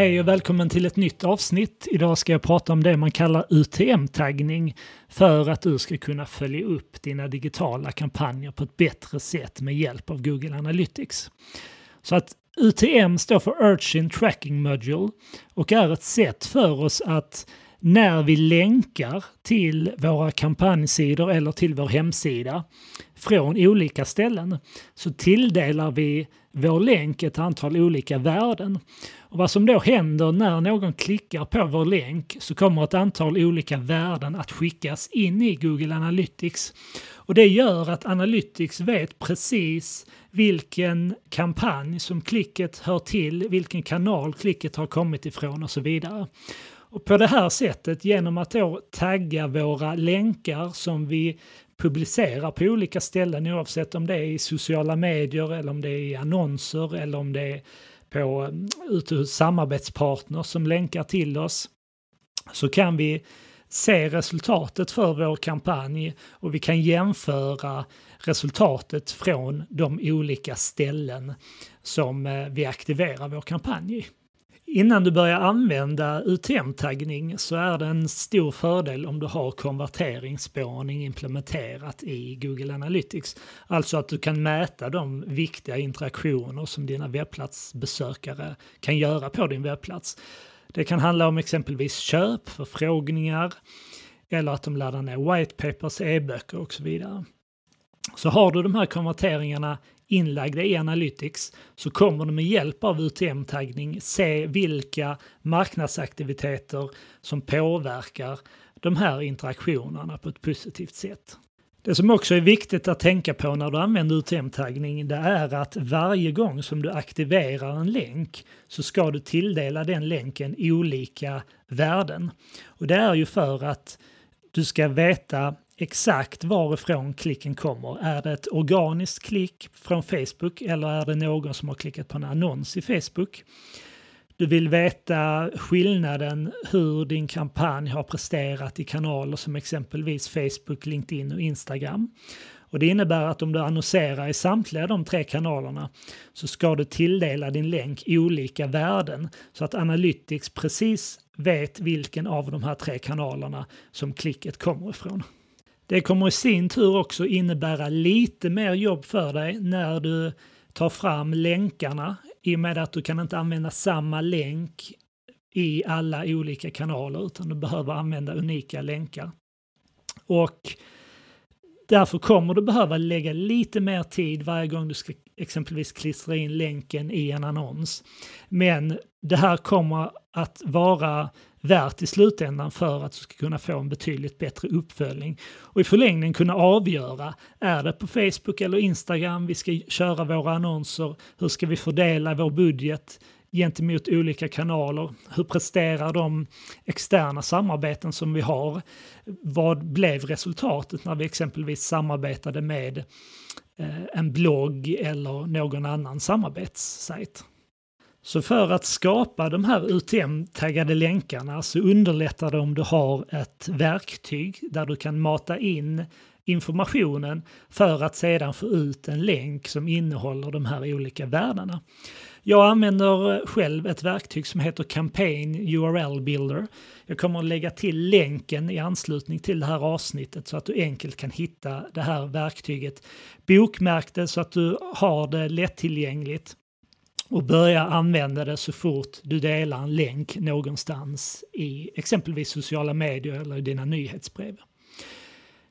Hej och välkommen till ett nytt avsnitt. Idag ska jag prata om det man kallar UTM-taggning för att du ska kunna följa upp dina digitala kampanjer på ett bättre sätt med hjälp av Google Analytics. Så att UTM står för Urchin Tracking Module och är ett sätt för oss att när vi länkar till våra kampanjsidor eller till vår hemsida från olika ställen så tilldelar vi vår länk ett antal olika värden. Och vad som då händer när någon klickar på vår länk så kommer ett antal olika värden att skickas in i Google Analytics. Och det gör att Analytics vet precis vilken kampanj som klicket hör till, vilken kanal klicket har kommit ifrån och så vidare. Och på det här sättet, genom att då tagga våra länkar som vi publicerar på olika ställen oavsett om det är i sociala medier eller om det är i annonser eller om det är på mm, ute hos samarbetspartners som länkar till oss så kan vi se resultatet för vår kampanj och vi kan jämföra resultatet från de olika ställen som eh, vi aktiverar vår kampanj i. Innan du börjar använda UTM-taggning så är det en stor fördel om du har konverteringsspårning implementerat i Google Analytics. Alltså att du kan mäta de viktiga interaktioner som dina webbplatsbesökare kan göra på din webbplats. Det kan handla om exempelvis köp, förfrågningar eller att de laddar ner white papers, e-böcker och så vidare. Så har du de här konverteringarna inlagda i Analytics så kommer du med hjälp av UTM-taggning se vilka marknadsaktiviteter som påverkar de här interaktionerna på ett positivt sätt. Det som också är viktigt att tänka på när du använder UTM-taggning det är att varje gång som du aktiverar en länk så ska du tilldela den länken olika värden. Och det är ju för att du ska veta exakt varifrån klicken kommer. Är det ett organiskt klick från Facebook eller är det någon som har klickat på en annons i Facebook? Du vill veta skillnaden hur din kampanj har presterat i kanaler som exempelvis Facebook, LinkedIn och Instagram. Och det innebär att om du annonserar i samtliga de tre kanalerna så ska du tilldela din länk olika värden så att Analytics precis vet vilken av de här tre kanalerna som klicket kommer ifrån. Det kommer i sin tur också innebära lite mer jobb för dig när du tar fram länkarna i och med att du kan inte använda samma länk i alla olika kanaler utan du behöver använda unika länkar. Och därför kommer du behöva lägga lite mer tid varje gång du ska exempelvis klistra in länken i en annons. Men det här kommer att vara värt i slutändan för att du ska kunna få en betydligt bättre uppföljning. Och i förlängningen kunna avgöra, är det på Facebook eller Instagram vi ska köra våra annonser? Hur ska vi fördela vår budget gentemot olika kanaler? Hur presterar de externa samarbeten som vi har? Vad blev resultatet när vi exempelvis samarbetade med eh, en blogg eller någon annan samarbetssajt? Så för att skapa de här UTM-taggade länkarna så underlättar det om du har ett verktyg där du kan mata in informationen för att sedan få ut en länk som innehåller de här olika värdena. Jag använder själv ett verktyg som heter Campaign URL Builder. Jag kommer att lägga till länken i anslutning till det här avsnittet så att du enkelt kan hitta det här verktyget. Bokmärk det så att du har det lättillgängligt och börja använda det så fort du delar en länk någonstans i exempelvis sociala medier eller i dina nyhetsbrev.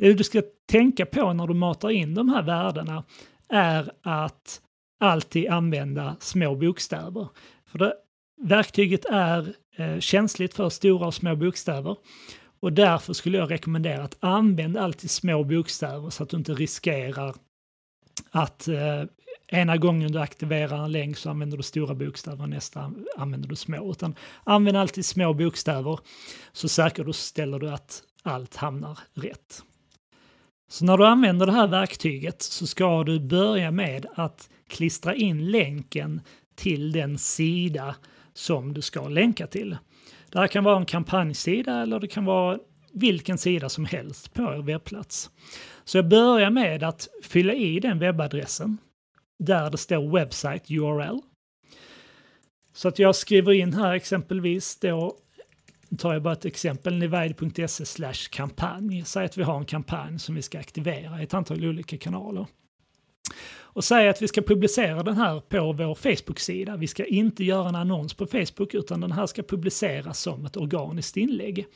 Det du ska tänka på när du matar in de här värdena är att alltid använda små bokstäver. För det, verktyget är eh, känsligt för stora och små bokstäver och därför skulle jag rekommendera att använda alltid små bokstäver så att du inte riskerar att eh, ena gången du aktiverar en länk så använder du stora bokstäver, nästa använder du små. Utan använd alltid små bokstäver så säkerställer du att allt hamnar rätt. Så när du använder det här verktyget så ska du börja med att klistra in länken till den sida som du ska länka till. Det här kan vara en kampanjsida eller det kan vara vilken sida som helst på er webbplats. Så jag börjar med att fylla i den webbadressen där det står website URL. Så att jag skriver in här exempelvis då nu tar jag bara ett exempel, nivide.se kampanj. Säg att vi har en kampanj som vi ska aktivera i ett antal olika kanaler. Och säg att vi ska publicera den här på vår Facebook-sida. Vi ska inte göra en annons på Facebook utan den här ska publiceras som ett organiskt inlägg.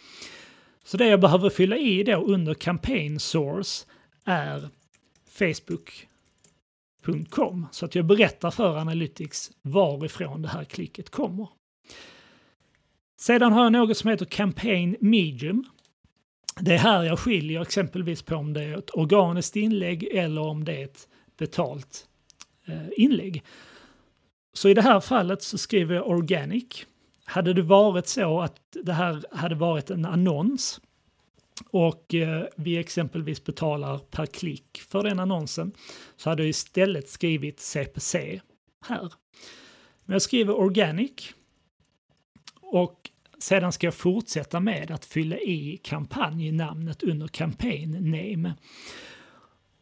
Så det jag behöver fylla i då under campaign source är facebook.com. Så att jag berättar för Analytics varifrån det här klicket kommer. Sedan har jag något som heter Campaign Medium. Det är här jag skiljer exempelvis på om det är ett organiskt inlägg eller om det är ett betalt eh, inlägg. Så i det här fallet så skriver jag organic. Hade det varit så att det här hade varit en annons och eh, vi exempelvis betalar per klick för den annonsen så hade jag istället skrivit CPC här. Men jag skriver organic och sedan ska jag fortsätta med att fylla i kampanjnamnet under campaign name.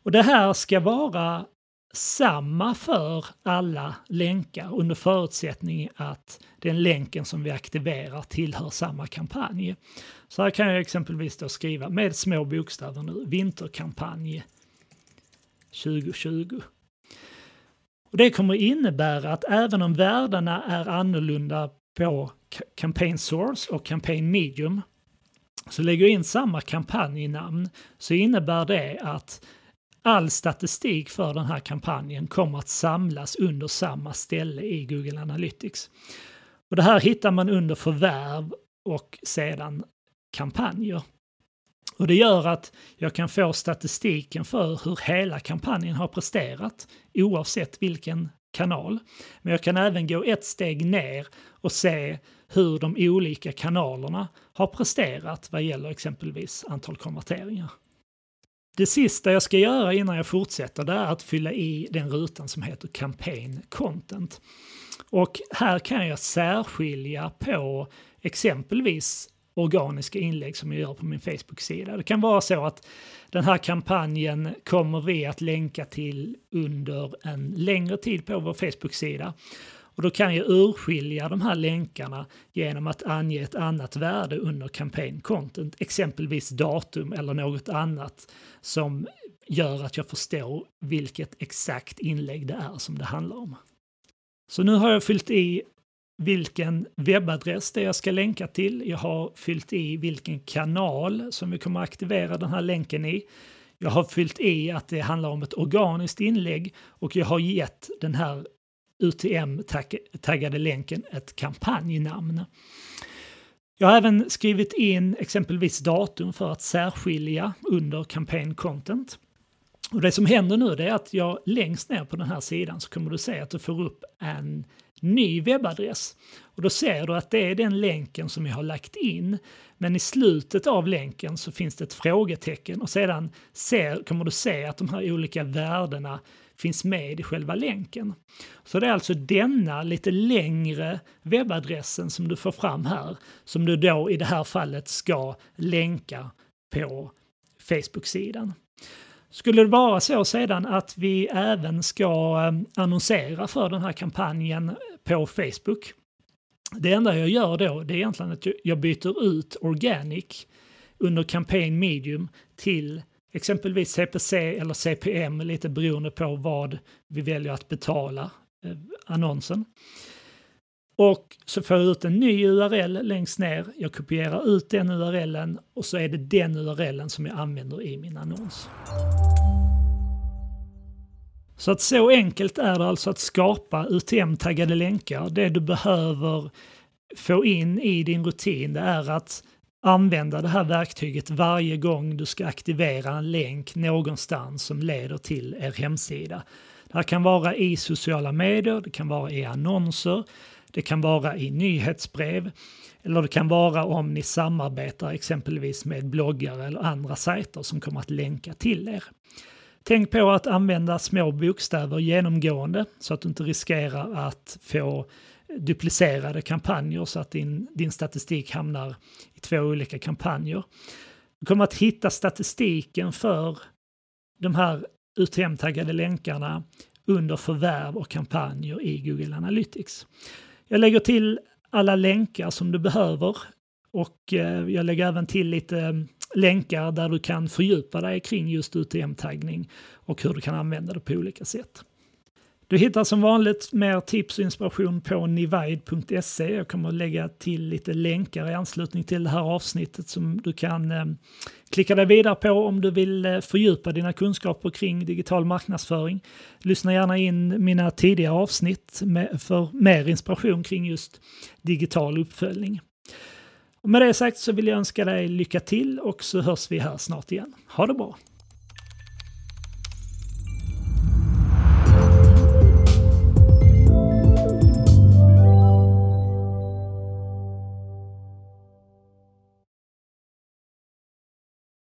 Och det här ska vara samma för alla länkar under förutsättning att den länken som vi aktiverar tillhör samma kampanj. Så här kan jag exempelvis då skriva med små bokstäver nu, vinterkampanj 2020. Och det kommer innebära att även om värdena är annorlunda på campaign source och campaign medium så lägger jag in samma kampanjnamn så innebär det att all statistik för den här kampanjen kommer att samlas under samma ställe i Google Analytics. Och det här hittar man under förvärv och sedan kampanjer. Och det gör att jag kan få statistiken för hur hela kampanjen har presterat oavsett vilken kanal. Men jag kan även gå ett steg ner och se hur de olika kanalerna har presterat vad gäller exempelvis antal konverteringar. Det sista jag ska göra innan jag fortsätter det är att fylla i den rutan som heter Campaign Content. Och här kan jag särskilja på exempelvis organiska inlägg som jag gör på min Facebook-sida. Det kan vara så att den här kampanjen kommer vi att länka till under en längre tid på vår Facebook-sida. Och då kan jag urskilja de här länkarna genom att ange ett annat värde under campaign content, exempelvis datum eller något annat som gör att jag förstår vilket exakt inlägg det är som det handlar om. Så nu har jag fyllt i vilken webbadress det är jag ska länka till. Jag har fyllt i vilken kanal som vi kommer aktivera den här länken i. Jag har fyllt i att det handlar om ett organiskt inlägg och jag har gett den här UTM-taggade länken ett kampanjnamn. Jag har även skrivit in exempelvis datum för att särskilja under campaign content. Och det som händer nu är att jag längst ner på den här sidan så kommer du se att du får upp en ny webbadress. Och då ser du att det är den länken som jag har lagt in. Men i slutet av länken så finns det ett frågetecken och sedan ser, kommer du se att de här olika värdena finns med i själva länken. Så det är alltså denna lite längre webbadressen som du får fram här som du då i det här fallet ska länka på Facebook-sidan. Skulle det vara så sedan att vi även ska eh, annonsera för den här kampanjen på Facebook. Det enda jag gör då det är egentligen att jag byter ut Organic under Campaign Medium till exempelvis CPC eller CPM lite beroende på vad vi väljer att betala eh, annonsen. Och så får jag ut en ny URL längst ner. Jag kopierar ut den URLen och så är det den URLen som jag använder i min annons. Så att så enkelt är det alltså att skapa UTM-taggade länkar. Det du behöver få in i din rutin det är att använda det här verktyget varje gång du ska aktivera en länk någonstans som leder till er hemsida. Det här kan vara i sociala medier, det kan vara i annonser, det kan vara i nyhetsbrev eller det kan vara om ni samarbetar exempelvis med bloggar eller andra sajter som kommer att länka till er. Tänk på att använda små bokstäver genomgående så att du inte riskerar att få duplicerade kampanjer så att din, din statistik hamnar i två olika kampanjer. Du kommer att hitta statistiken för de här UTM-taggade länkarna under förvärv och kampanjer i Google Analytics. Jag lägger till alla länkar som du behöver och eh, jag lägger även till lite länkar där du kan fördjupa dig kring just UTM-taggning och hur du kan använda det på olika sätt. Du hittar som vanligt mer tips och inspiration på nivide.se. Jag kommer att lägga till lite länkar i anslutning till det här avsnittet som du kan eh, klicka dig vidare på om du vill eh, fördjupa dina kunskaper kring digital marknadsföring. Lyssna gärna in mina tidigare avsnitt med, för mer inspiration kring just digital uppföljning. Och med det sagt så vill jag önska dig lycka till och så hörs vi här snart igen. Ha det bra!